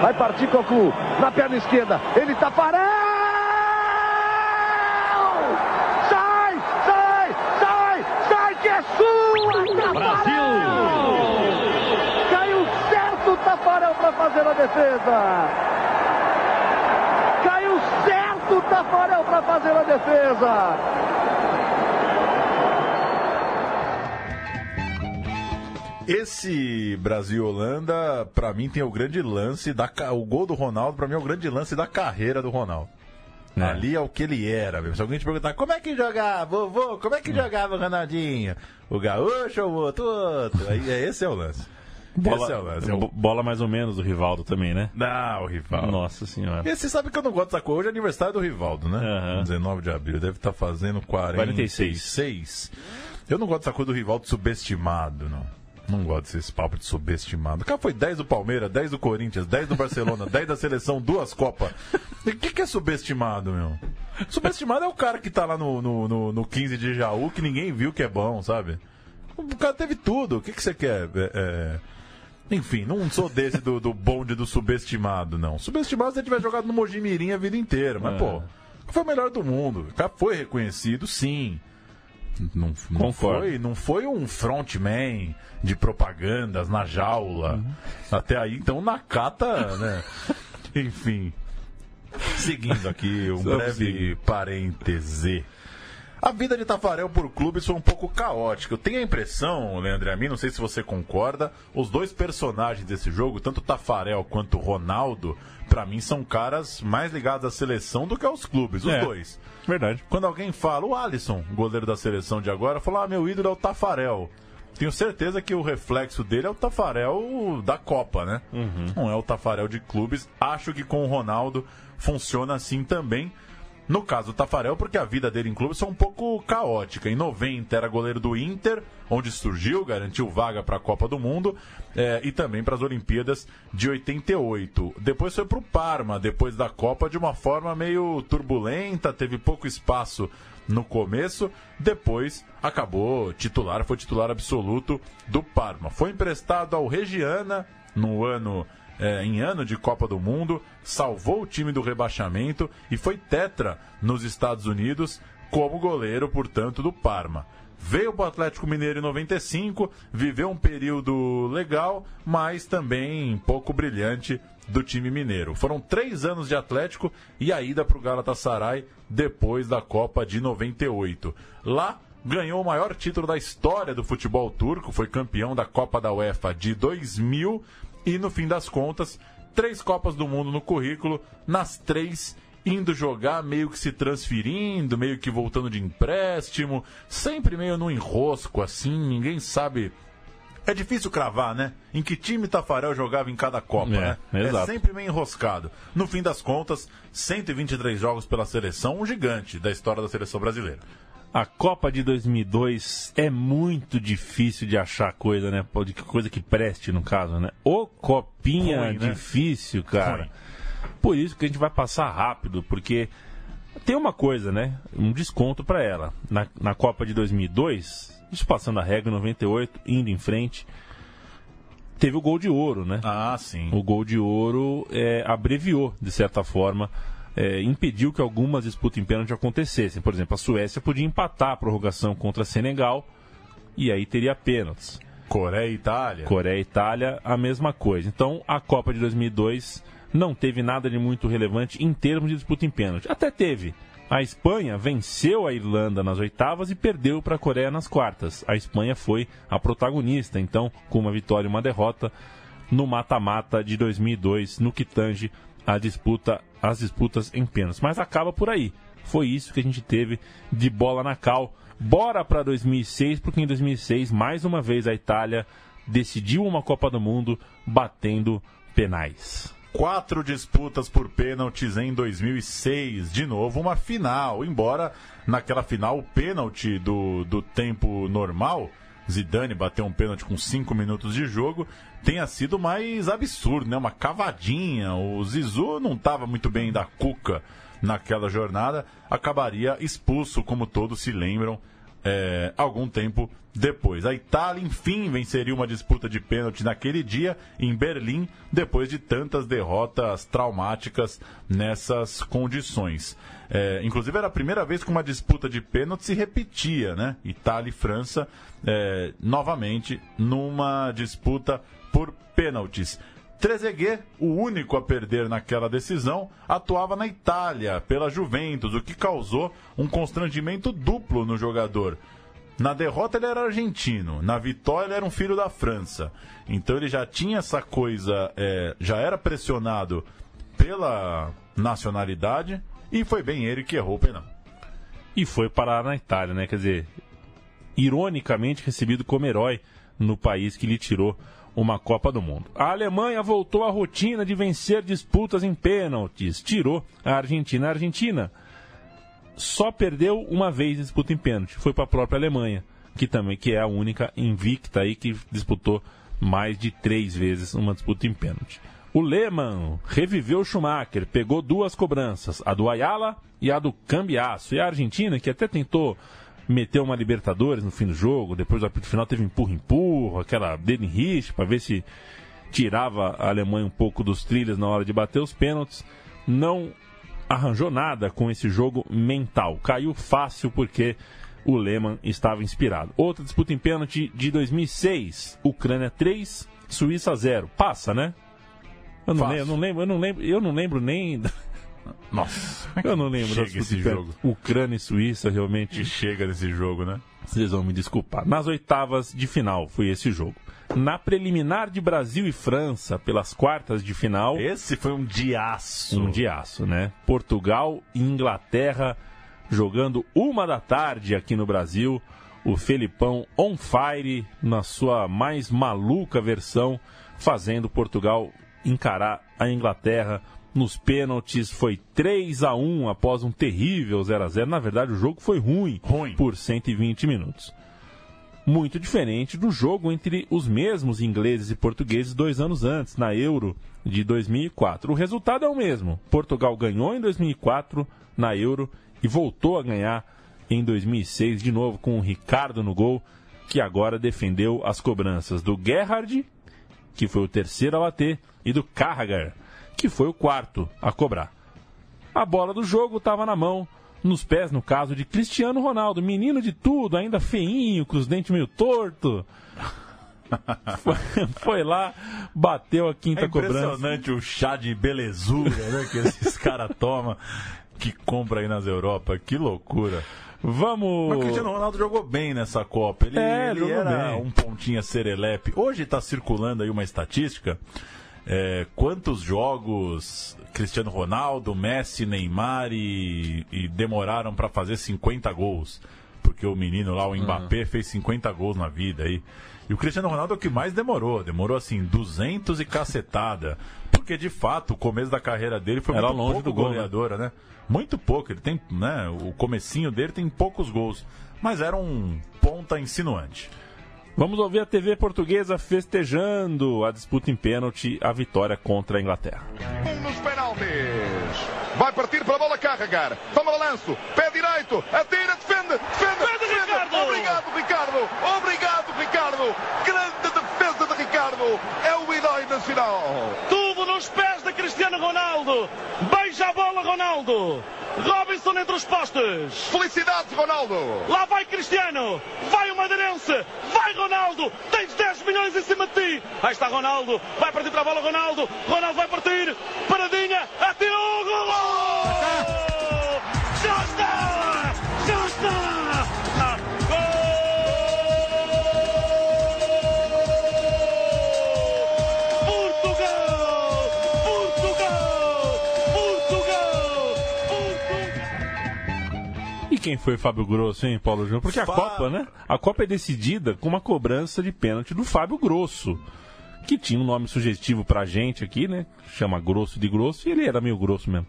Vai partir Cocu na perna esquerda. Ele Tafarel! Sai, sai, sai, sai que é sua, Brasil! Caiu certo Tafarel para fazer a defesa. Caiu certo Tafarel para fazer a defesa. Esse Brasil-Holanda, para mim, tem o grande lance da o gol do Ronaldo, para mim é o grande lance da carreira do Ronaldo. É. Ali é o que ele era, mesmo. Se alguém te perguntar como é que jogava, vovô, como é que hum. jogava o Ronaldinho? O gaúcho ou o outro? outro. Aí, é, esse é o lance. Bola, esse é o lance. É o... Bola mais ou menos do Rivaldo também, né? Não, o Rivaldo. Nossa senhora. E você sabe que eu não gosto dessa coisa. Hoje é aniversário do Rivaldo, né? Uhum. 19 de abril. Deve estar tá fazendo 46. 46. Eu não gosto dessa coisa do Rivaldo subestimado, não. Não gosto desse papo de subestimado. O cara foi 10 do Palmeiras, 10 do Corinthians, 10 do Barcelona, 10 da seleção, duas Copas. O que, que é subestimado, meu? Subestimado é o cara que tá lá no, no, no, no 15 de Jaú que ninguém viu que é bom, sabe? O cara teve tudo. O que, que você quer? É, é... Enfim, não sou desse do, do bonde do subestimado, não. Subestimado se ele tiver jogado no Mojimirim a vida inteira. Mas, é. pô, foi o melhor do mundo. O cara foi reconhecido, sim. Não, não foi, não foi um frontman de propagandas na jaula. Uhum. Até aí, então, na cata, né? Enfim. Seguindo aqui um Vamos breve seguir. parêntese. A vida de Tafarel por clubes foi um pouco caótica. Eu tenho a impressão, Leandro e a mim, não sei se você concorda, os dois personagens desse jogo, tanto Tafarel quanto Ronaldo, pra mim são caras mais ligados à seleção do que aos clubes, os É. dois. Verdade. Quando alguém fala, o Alisson, goleiro da seleção de agora, falou: Ah, meu ídolo é o Tafarel. Tenho certeza que o reflexo dele é o Tafarel da Copa, né? Não é o Tafarel de clubes. Acho que com o Ronaldo funciona assim também. No caso do Tafarel, porque a vida dele em clubes foi um pouco caótica. Em 90 era goleiro do Inter, onde surgiu, garantiu vaga para a Copa do Mundo eh, e também para as Olimpíadas de 88. Depois foi para o Parma, depois da Copa, de uma forma meio turbulenta, teve pouco espaço no começo, depois acabou titular, foi titular absoluto do Parma. Foi emprestado ao Regiana no ano é, em ano de Copa do Mundo, salvou o time do rebaixamento e foi tetra nos Estados Unidos como goleiro, portanto, do Parma. Veio para o Atlético Mineiro em 95, viveu um período legal, mas também pouco brilhante do time mineiro. Foram três anos de Atlético e a ida para o Galatasaray depois da Copa de 98. Lá ganhou o maior título da história do futebol turco, foi campeão da Copa da UEFA de 2000 e no fim das contas, três Copas do Mundo no currículo, nas três indo jogar, meio que se transferindo, meio que voltando de empréstimo, sempre meio no enrosco assim, ninguém sabe. É difícil cravar, né? Em que time Tafarel jogava em cada Copa, É, né? exato. É sempre meio enroscado. No fim das contas, 123 jogos pela seleção, um gigante da história da seleção brasileira. A Copa de 2002 é muito difícil de achar coisa, né? Coisa que preste, no caso, né? Ô, copinha Ruim, né? difícil, cara. Ruim. Por isso que a gente vai passar rápido, porque tem uma coisa, né? Um desconto pra ela. Na, na Copa de 2002, isso passando a regra em 98, indo em frente, teve o gol de ouro, né? Ah, sim. o gol de ouro é, abreviou, de certa forma, é, impediu que algumas disputas em pênalti acontecessem. Por exemplo, a Suécia podia empatar a prorrogação contra Senegal e aí teria pênaltis. Coreia e Itália. Coreia e Itália, a mesma coisa. Então, a Copa de 2002 não teve nada de muito relevante em termos de disputa em pênalti. Até teve. A Espanha venceu a Irlanda nas oitavas e perdeu para a Coreia nas quartas. A Espanha foi a protagonista, então, com uma vitória e uma derrota no mata-mata de 2002, no que tange a disputa, as disputas em pênaltis. Mas acaba por aí. Foi isso que a gente teve de bola na cal. Bora para 2006, porque em 2006, mais uma vez, a Itália decidiu uma Copa do Mundo batendo penais. Quatro disputas por pênaltis em 2006. De novo, uma final. Embora naquela final o pênalti do, do tempo normal, Zidane bateu um pênalti com cinco minutos de jogo, tenha sido mais absurdo, né? Uma cavadinha. O Zizu não estava muito bem da cuca naquela jornada, acabaria expulso, como todos se lembram, é, algum tempo depois. A Itália, enfim, venceria uma disputa de pênalti naquele dia em Berlim, depois de tantas derrotas traumáticas nessas condições. É, inclusive, era a primeira vez que uma disputa de pênalti se repetia, né? Itália e França, é, novamente, numa disputa por pênaltis. Trezeguet, o único a perder naquela decisão, atuava na Itália, pela Juventus, o que causou um constrangimento duplo no jogador. Na derrota ele era argentino, na vitória ele era um filho da França. Então ele já tinha essa coisa, é, já era pressionado pela nacionalidade e foi bem ele que errou o penal. E foi parar na Itália, né? Quer dizer, ironicamente recebido como herói no país que lhe tirou uma Copa do Mundo. A Alemanha voltou à rotina de vencer disputas em pênaltis, tirou a Argentina. A Argentina só perdeu uma vez disputa em pênalti, foi para a própria Alemanha, que também que é a única invicta aí que disputou mais de três vezes uma disputa em pênalti. O Lehmann reviveu Schumacher, pegou duas cobranças, a do Ayala e a do Cambiaço. E a Argentina, que até tentou meter uma Libertadores no fim do jogo, depois do apito final teve empurra-empurra, aquela dedo em rixe, para ver se tirava a Alemanha um pouco dos trilhos na hora de bater os pênaltis. Não arranjou nada com esse jogo mental. Caiu fácil porque o Lehmann estava inspirado. Outra disputa em pênalti de 2006. Ucrânia 3, Suíça 0. Passa, né? Eu não, lembro, eu não lembro, eu não lembro, eu não lembro nem Nossa, Eu não lembro chega esse jogo. Ucrânia e Suíça, realmente. Que chega desse jogo, né? Vocês vão me desculpar. Nas oitavas de final foi esse jogo. Na preliminar de Brasil e França, pelas quartas de final, Esse foi um diaço. um diaço, né? Portugal e Inglaterra jogando uma da tarde aqui no Brasil. O Felipão on fire na sua mais maluca versão, fazendo Portugal encarar a Inglaterra nos pênaltis. Foi 3 a 1 após um terrível 0 a 0 Na verdade, o jogo foi ruim, Ruim. por 120 minutos. Muito diferente do jogo entre os mesmos ingleses e portugueses dois anos antes, na Euro de 2004. O resultado é o mesmo. Portugal ganhou em 2004 na Euro e voltou a ganhar em 2006 de novo com o Ricardo no gol, que agora defendeu as cobranças do Gerrard, que foi o terceiro a bater, e do Carragher, que foi o quarto a cobrar. A bola do jogo estava na mão, nos pés, no caso, de Cristiano Ronaldo, menino de tudo, ainda feinho, com os dentes meio torto. Foi, foi lá, bateu a quinta É cobrança. impressionante o chá de belezura né, que esses caras tomam, que compra aí nas Europa. Que loucura. Vamos. Mas o Cristiano Ronaldo jogou bem nessa Copa. Ele, É, ele jogou era bem. um pontinha serelepe. Hoje está circulando aí uma estatística. É, quantos jogos Cristiano Ronaldo, Messi, Neymar e, e demoraram para fazer 50 gols? Porque o menino lá, o Mbappé, fez 50 gols na vida aí. E o Cristiano Ronaldo é o que mais demorou. Demorou assim, 200 e cacetada. Porque de fato, o começo da carreira dele foi Era muito longe pouco do gol, né? goleadora, né? Muito pouco. Ele tem, né? O comecinho dele tem poucos gols. Mas era um ponta insinuante. Vamos ouvir a TV portuguesa festejando a disputa em pênalti, a vitória contra a Inglaterra. Um nos penaltis. Vai partir para a bola carregar. Toma balanço. Pé direito. Atira, defende. Defende. defende. Ricardo. Obrigado, Ricardo. Obrigado, Ricardo. Grande defesa de Ricardo. É o herói nacional. Nos pés de Cristiano Ronaldo. Beija a bola, Ronaldo. Robinson entre os postes. Felicidades, Ronaldo. Lá vai Cristiano. Vai o Madeirense. Vai Ronaldo. Tens 10 milhões em cima de ti. Aí está Ronaldo. Vai partir para a bola, Ronaldo. Ronaldo vai partir. Paradinha. Atirou. Gol! Quem foi Fábio Grosso, hein, Paulo Júnior? Porque a Fá- Copa, né? A Copa é decidida com uma cobrança de pênalti do Fábio Grosso, que tinha um nome sugestivo pra gente aqui, né? Chama Grosso de Grosso, e ele era meio grosso mesmo.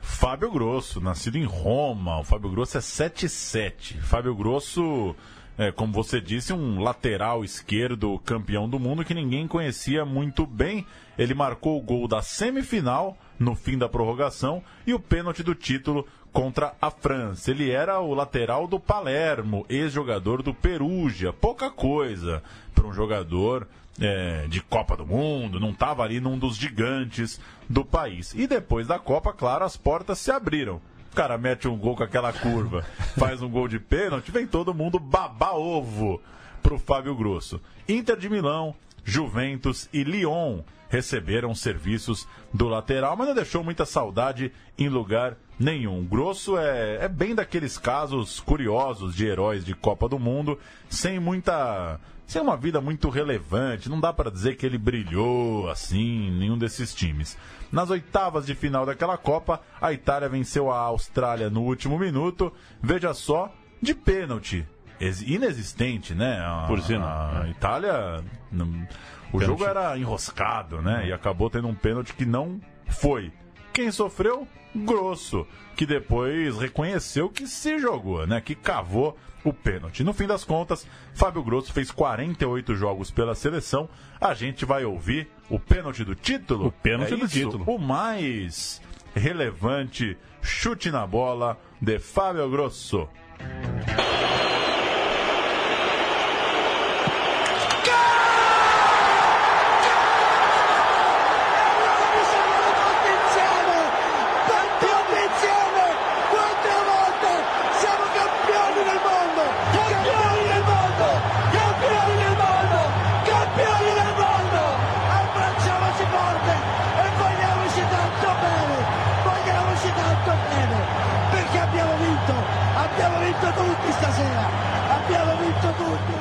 Fábio Grosso, nascido em Roma. O Fábio Grosso é 7-7. Fábio Grosso, é, como você disse, um lateral esquerdo campeão do mundo que ninguém conhecia muito bem. Ele marcou o gol da semifinal no fim da prorrogação e o pênalti do título contra a França. Ele era o lateral do Palermo, ex-jogador do Perugia. Pouca coisa para um jogador é, de Copa do Mundo, não estava ali num dos gigantes do país. E depois da Copa, claro, as portas se abriram. O cara mete um gol com aquela curva, faz um gol de pênalti, vem todo mundo babar ovo pro Fábio Grosso. Inter de Milão, Juventus e Lyon receberam serviços do lateral, mas não deixou muita saudade em lugar nenhum. Grosso é, é bem daqueles casos curiosos de heróis de Copa do Mundo, sem muita. sem uma vida muito relevante. Não dá para dizer que ele brilhou assim, em nenhum desses times. Nas oitavas de final daquela Copa, a Itália venceu a Austrália no último minuto. Veja só, de pênalti. Ex- Inexistente, né? A, Por sinal, a Itália. não- o Pênalti. jogo era enroscado, né? E acabou tendo um pênalti que não foi. Quem sofreu? Grosso, que depois reconheceu que se jogou, né? Que cavou o pênalti. No fim das contas, Fábio Grosso fez 48 jogos pela seleção. A gente vai ouvir o pênalti do título. O pênalti É do isso? título. O mais relevante chute na bola de Fábio Grosso. Abbiamo vinto tutti stasera! Abbiamo vinto tutti!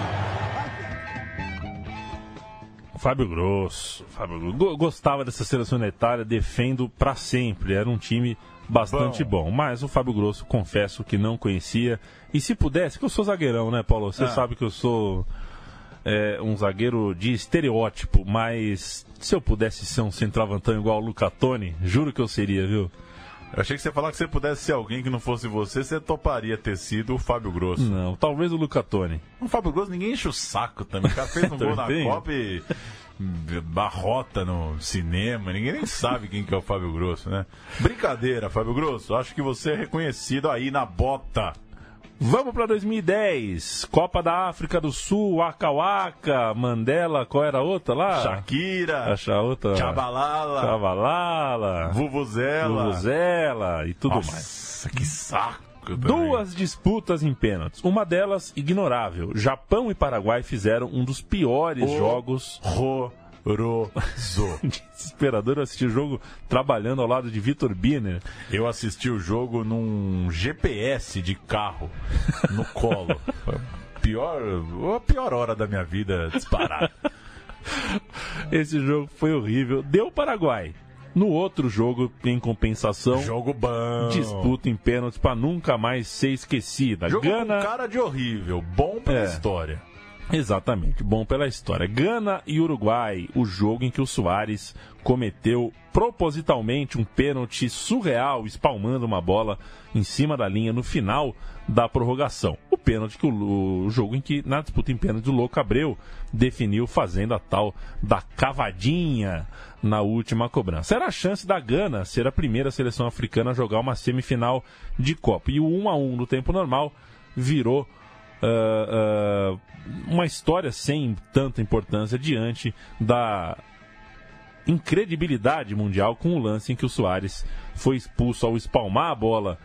Fábio Grosso, Fábio Grosso. Gostava dessa seleção da Itália, defendo para sempre. Era um time bastante bom. bom. Mas o Fábio Grosso, confesso que não conhecia. E se pudesse, que eu sou zagueirão, né, Paulo? Você ah. sabe que eu sou é, um zagueiro de estereótipo, mas se eu pudesse ser um centroavantão igual o Luca Toni, juro que eu seria, viu? Eu achei que você ia falar que você pudesse ser alguém que não fosse você, você toparia ter sido o Fábio Grosso. Não, talvez o Luca Toni. O Fábio Grosso ninguém enche o saco também. O cara fez um gol na. Copa e barrota no cinema. Ninguém nem sabe quem que é o Fábio Grosso, né? Brincadeira, Fábio Grosso. Acho que você é reconhecido aí na bota. Vamos para 2010, Copa da África do Sul, Waka Waka, Mandela, qual era a outra lá? Shakira, Acha a outra? Chabalala, Chabalala, Vuvuzela. Vuvuzela e tudo mais. Nossa, que saco. Duas disputas em pênaltis. Uma delas ignorável. Japão e Paraguai fizeram um dos piores O- jogos. Horroroso. Desesperador eu assisti o jogo trabalhando ao lado de Vitor Biner. Eu assisti o jogo num GPS de carro no colo. Pior, a pior hora da minha vida disparada. Esse jogo foi horrível. Deu Paraguai. No outro jogo, em compensação, Jogo bom. disputa em pênaltis para nunca mais ser esquecida. Jogo Gana, com cara de horrível, bom pela É. história. Exatamente, bom pela história. Gana e Uruguai, o jogo em que o Soares cometeu propositalmente um pênalti surreal, espalmando uma bola em cima da linha no final da prorrogação. O pênalti que o, o jogo em que na disputa em pênalti o Louco Abreu definiu fazendo a tal da cavadinha na última cobrança. Era a chance da Gana ser a primeira seleção africana a jogar uma semifinal de Copa. E o 1 a 1 no tempo normal virou ah, ah, uma história sem tanta importância diante da incredibilidade mundial com o lance em que o Soares foi expulso ao espalmar a bola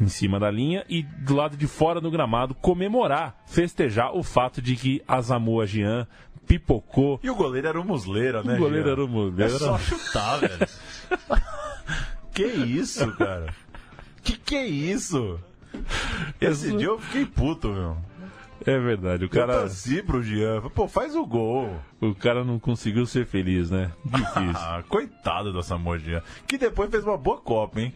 em cima da linha e do lado de fora do gramado comemorar, festejar o fato de que a Samoa Jean pipocou. E o goleiro era o Musleira, né? O goleiro Jean? era o Musleira. É só chutar, velho. que isso, cara? Que que é isso? Esse dia eu fiquei puto, meu. É verdade, o Eu cara, torci pro Jean. Pô, faz o gol. o cara não conseguiu ser feliz, né? Difícil. Ah, coitado da Samoa Jean. Que depois fez uma boa Copa, hein?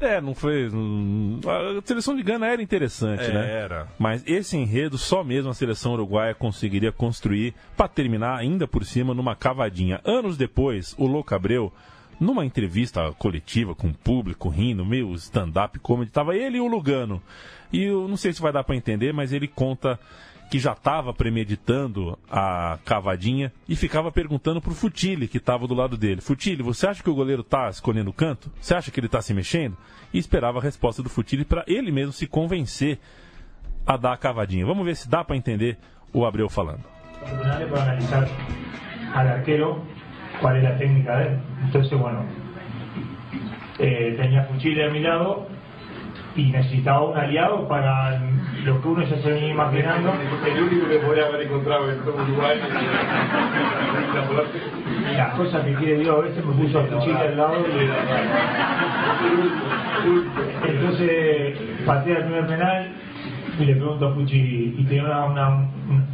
É, não foi. não- A seleção de Gana era interessante, É, né? era. Mas esse enredo só mesmo a seleção uruguaia conseguiria construir para terminar ainda por cima numa cavadinha. Anos depois, o Louco Abreu, numa entrevista coletiva com o público rindo, meio stand-up comedy, tava ele e o Lugano. E eu não sei se vai dar para entender, mas ele conta que já estava premeditando a cavadinha e ficava perguntando pro Futile, que estava do lado dele. Futile, você acha que o goleiro tá escolhendo o canto? Você acha que ele tá se mexendo? E esperava a resposta do Futile para ele mesmo se convencer a dar a cavadinha. Vamos ver se dá para entender o Abreu falando. tribunales para analizar al arquero cuál es la técnica de él. Entonces, bueno, eh, tenía Fuchile a mi lado y necesitaba un aliado para lo que uno ya se venía imaginando. El único que podría haber encontrado en todo Uruguay. Las cosas que quiere Dios, a veces me puso a Fuchile al lado y entonces patea el primer penal y le pregunto a Fuchi y tiene una, una,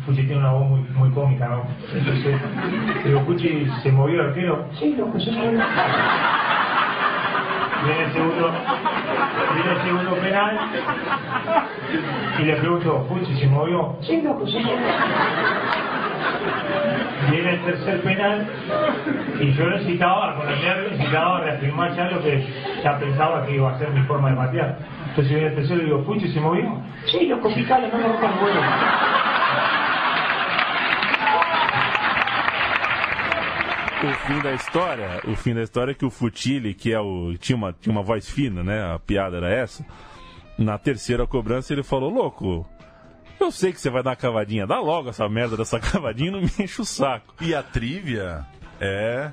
tiene una voz muy, muy cómica, ¿no? Entonces digo, Fuchi, ¿se movió el arquero? Sí, se movió. Viene el segundo, viene el segundo penal y le pregunto, Fuchi, ¿se movió? Sí, loco, se movió. Viene el tercer penal y yo necesitaba, nervio, necesitaba reafirmar ya lo que ya pensaba que iba a ser mi forma de patear. Entonces viene el tercero y digo, Fuchi, ¿se movió? Sí, loco, picale, no me rompas el huevo. O fim da história, o fim da história é que o Futile, que é o tinha uma, tinha uma voz fina, né? A piada era essa. Na terceira cobrança ele falou: "Louco, eu sei que você vai dar uma cavadinha, dá logo essa merda dessa cavadinha, e não me enche o saco". E a trivia é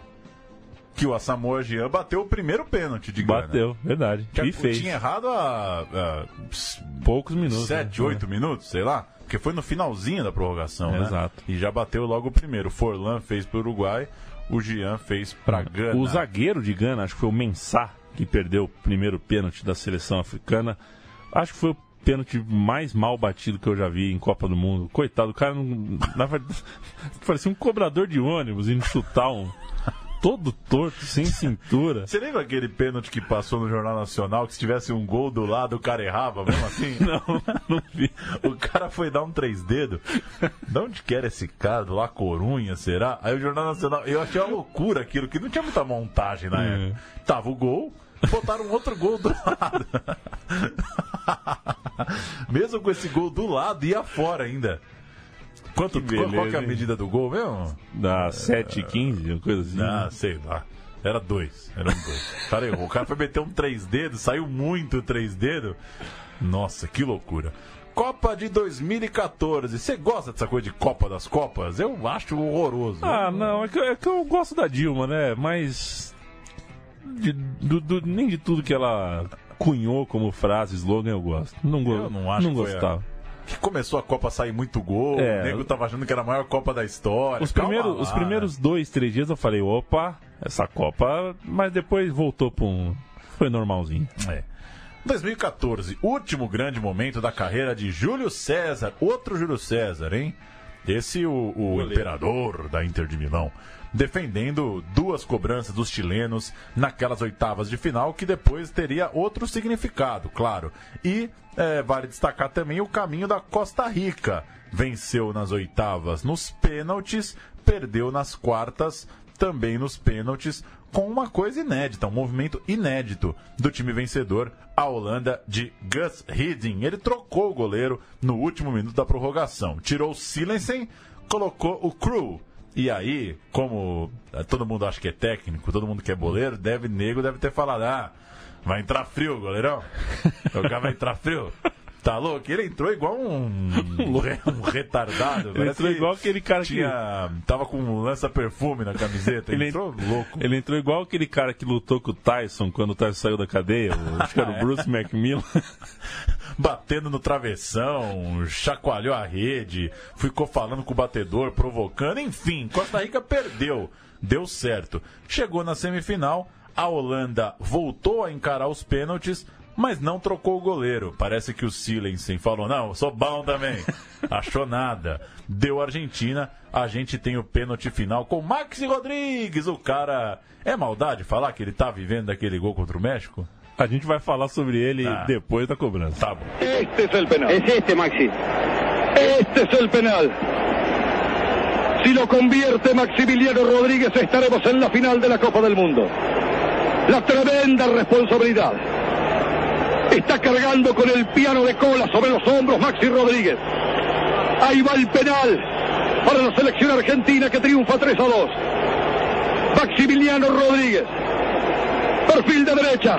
que o Asamoah Jean bateu o primeiro pênalti de Gana. Bateu, verdade. Que e fez. tinha errado há, poucos minutos. sete, né? oito minutos, sei lá. Porque foi no finalzinho da prorrogação, né? Exato. E já bateu logo o primeiro. O Forlan fez pro Uruguai, o Jean fez pra Gana. O zagueiro de Gana, acho que foi o Mensah, que perdeu o primeiro pênalti da seleção africana. Acho que foi pênalti mais mal batido que eu já vi em Copa do Mundo. Coitado, o cara não. Na verdade, parecia um cobrador de ônibus indo chutar um. Todo torto, sem cintura. Você lembra aquele pênalti que passou no Jornal Nacional que se tivesse um gol do lado o cara errava mesmo assim? Não, não vi. O cara foi dar um três dedos. De onde que era esse cara? Do La Corunha, será? Aí o Jornal Nacional. Eu achei uma loucura aquilo, que não tinha muita montagem na É. época. Tava o gol, botaram outro gol do lado. Mesmo com esse gol do lado, ia fora ainda. Quanto, Que qual, qual que é a beleza, medida do gol mesmo? Da 7 e 15, uma coisa assim. Ah, sei lá. Era dois. Era um dois. O cara. O cara foi meter um três dedos, saiu muito três dedos. Nossa, que loucura. Copa de 2014. Você gosta dessa coisa de Copa das Copas? Eu acho horroroso. Ah, não, é que, é que eu gosto da Dilma, né? Mas. De- do- do- nem de tudo que ela cunhou como frase, slogan, eu gosto. Não, go Eu não acho não a- gostava. Que começou a Copa a sair muito gol. É. o nego tava achando que era a maior Copa da história. Os, Calma primeiros, os primeiros dois, três dias eu falei, opa, essa Copa. Mas depois voltou pra um. Foi normalzinho. É. 2014, último grande momento da carreira de Júlio César, outro Júlio César, hein? Esse o, o imperador da Inter de Milão, defendendo duas cobranças dos chilenos naquelas oitavas de final que depois teria outro significado, claro. E é, vale destacar também o caminho da Costa Rica. Venceu nas oitavas nos pênaltis, perdeu nas quartas também nos pênaltis, com uma coisa inédita, um movimento inédito do time vencedor, a Holanda de Gus Hiddink. Ele trocou o goleiro no último minuto da prorrogação. Tirou o Silensen, colocou o Crew. E aí, como eh, todo mundo acha que é técnico, todo mundo que é boleiro, deve, nego deve ter falado, ah, vai entrar frio, goleirão. O cara vai entrar frio. Tá louco? Ele entrou igual um, um, re- retardado. Ele entrou que igual aquele cara que- tinha, Tava com um lança-perfume na camiseta. Ele Ele entrou louco. Ele entrou igual aquele cara que lutou com o Tyson quando o Tyson saiu da cadeia. Acho que era o Bruce McMillan. batendo no travessão, chacoalhou a rede, ficou falando com o batedor, provocando, enfim, Costa Rica perdeu, deu certo. Chegou na semifinal, a Holanda voltou a encarar os pênaltis, mas não trocou o goleiro. Parece que o Silensen falou: não, eu sou bom também. Achou nada. Deu Argentina, a gente tem o pênalti final com Maxi Rodrigues. O cara. É maldade falar que ele tá vivendo daquele gol contra o México? A gente vai falar sobre ele Ah. depois da cobrança. Tá bom. Este es el penal. Es este, Maxi. Este es el penal. Si lo convierte Maximiliano Rodríguez, estaremos en la final de la Copa del Mundo. La tremenda responsabilidad. Está cargando con el piano de cola sobre los hombros Maxi Rodríguez. Ahí va el penal para la selección argentina que triunfa 3 a 2. Maximiliano Rodríguez. Perfil de derecha.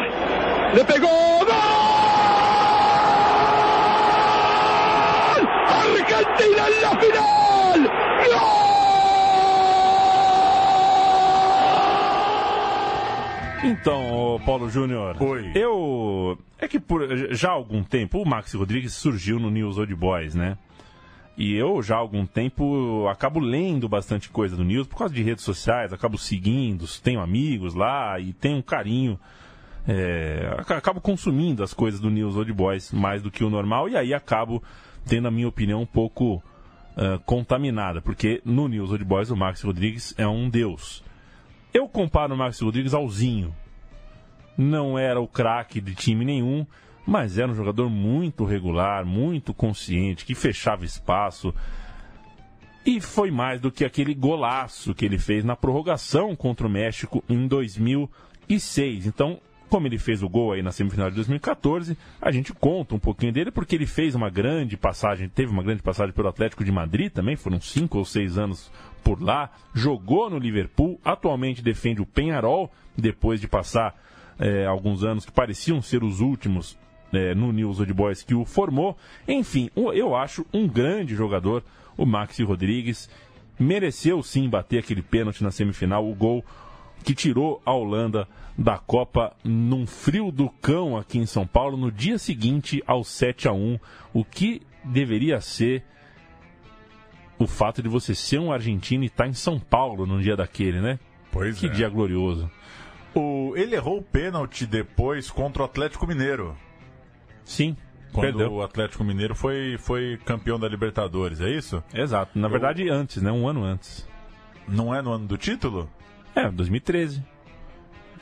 Le pegó. ¡Gol! ¡Argentina en la final! Então, Paulo Júnior, Oi. eu. É que por já há algum tempo o Maxi Rodrigues surgiu no News Old Boys, né? E eu já há algum tempo acabo lendo bastante coisa do News por causa de redes sociais, acabo seguindo, tenho amigos lá e tenho um carinho. é, aca- acabo consumindo as coisas do News Old Boys mais do que o normal e aí acabo tendo a minha opinião um pouco ah, contaminada, porque no News Old Boys o Maxi Rodrigues é um deus. Eu comparo o Maxi Rodrigues ao Zinho. Não era o craque de time nenhum, mas era um jogador muito regular, muito consciente, que fechava espaço. E foi mais do que aquele golaço que ele fez na prorrogação contra o México em 2006. Então, como ele fez o gol aí na semifinal de 2014, a gente conta um pouquinho dele, porque ele fez uma grande passagem, teve uma grande passagem pelo Atlético de Madrid também, foram cinco ou seis anos por lá, jogou no Liverpool, atualmente defende o Penharol, depois de passar eh, alguns anos que pareciam ser os últimos eh, no News Old Boys que o formou. Enfim, eu acho um grande jogador, o Maxi Rodrigues. Mereceu sim bater aquele pênalti na semifinal, o gol que tirou a Holanda da Copa num frio do cão aqui em São Paulo no dia seguinte ao 7 a 1 o que deveria ser o fato de você ser um argentino e estar em São Paulo num dia daquele, né? Pois Que é. dia glorioso. O, ele errou o pênalti depois contra o Atlético Mineiro. Sim. quando Perdeu. o Atlético Mineiro foi, foi campeão da Libertadores, é isso? Exato. Na verdade, antes, né? Um ano antes. Não é no ano do título? É, 2013.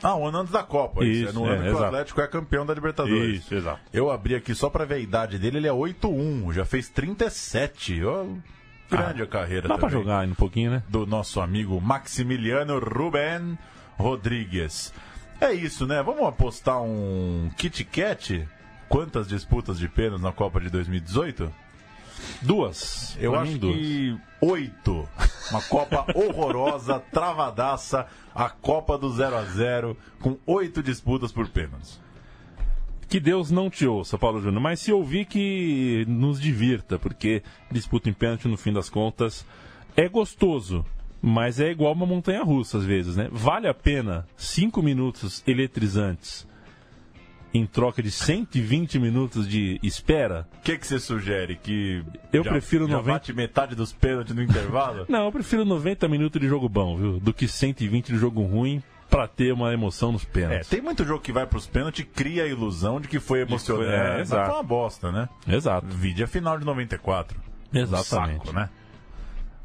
Ah, um ano antes da Copa. Isso, Isso, é no é, ano que o exato. Atlético é campeão da Libertadores. Isso, exato. Eu abri aqui só pra ver a idade dele, ele é 8-1, já fez 37. Ó, grande a carreira Dá pra também. jogar ainda um pouquinho, né? Do nosso amigo Maximiliano Ruben Rodrigues. É isso, né? Vamos apostar um Kit Kat? Quantas disputas de pênaltis na Copa de 2018? Duas. Eu Pra acho duas. que oito. Uma Copa horrorosa, travadaça, a Copa do 0 a 0 com oito disputas por pênaltis. Que Deus não te ouça, Paulo Júnior, mas se ouvir que nos divirta, porque disputa em pênalti, no fim das contas, é gostoso, mas é igual uma montanha russa às vezes, né? Vale a pena cinco minutos eletrizantes em troca de 120 minutos de espera? O que, que você sugere? Que Eu já- prefiro já 90 bate metade dos pênaltis no intervalo? Não, eu prefiro 90 minutos de jogo bom, viu? Do que 120 de jogo ruim pra ter uma emoção nos É, pênaltis. tem muito jogo que vai pros pênaltis e cria a ilusão de que foi emocionante. É, mas exato. foi uma bosta, né? Exato. Vide a final de 94. Exatamente. Um saco, né?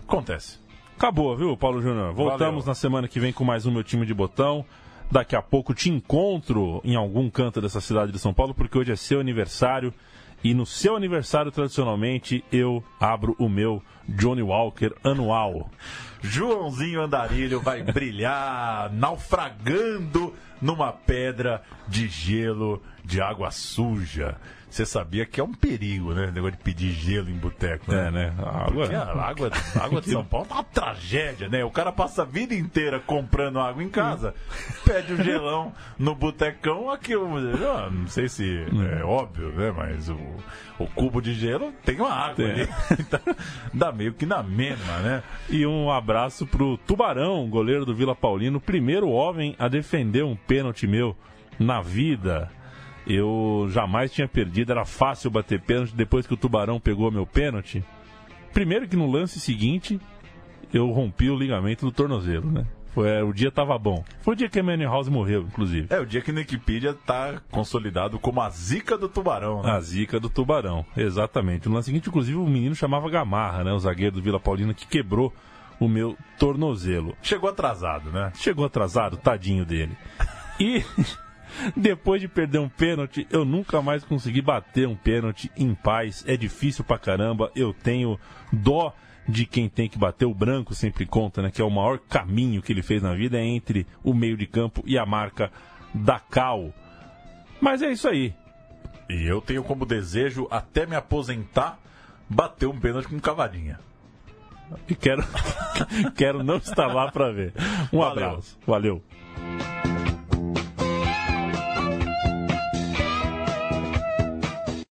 Acontece. Acabou, viu, Paulo Júnior? Voltamos Valeu. na semana que vem com mais um Meu Time de Botão. Daqui a pouco te encontro em algum canto dessa cidade de São Paulo, porque hoje é seu aniversário. E no seu aniversário, tradicionalmente, eu abro o meu Johnny Walker anual. Joãozinho Andarilho vai brilhar naufragando numa pedra de gelo de água suja. Você sabia que é um perigo, né? O negócio de pedir gelo em boteco. É, né? A água- Porque a água, a água de São Paulo tá uma tragédia, né? O cara passa a vida inteira comprando água em casa, pede um gelão no botecão, aquilo. ah, Não sei se é óbvio, né? Mas o, o cubo de gelo tem uma água Tem. ali. Então, dá meio que na mesma, né? E um abraço pro Tubarão, goleiro do Vila Paulino, primeiro homem a defender um pênalti meu na vida. Eu jamais tinha perdido, era fácil bater pênalti depois que o Tubarão pegou meu pênalti. Primeiro que no lance seguinte eu rompi o ligamento do tornozelo, né? Foi, é, o dia tava bom. Foi o dia que a Manny House morreu, inclusive. É o dia que no Wikipedia tá consolidado como a zica do tubarão, né? A zica do tubarão, exatamente. No lance seguinte, inclusive, o menino chamava Gamarra, né? O zagueiro do Vila Paulino que quebrou o meu tornozelo. Chegou atrasado, né? Chegou atrasado, tadinho dele. E depois de perder um pênalti, eu nunca mais consegui bater um pênalti em paz. É difícil pra caramba. Eu tenho dó de quem tem que bater o branco, sempre conta, né? Que é o maior caminho que ele fez na vida é entre o meio de campo e a marca da Cal. Mas é isso aí. E eu tenho como desejo, até me aposentar, bater um pênalti com cavadinha. E quero, quero não estar lá pra ver. Um Valeu. abraço. Valeu.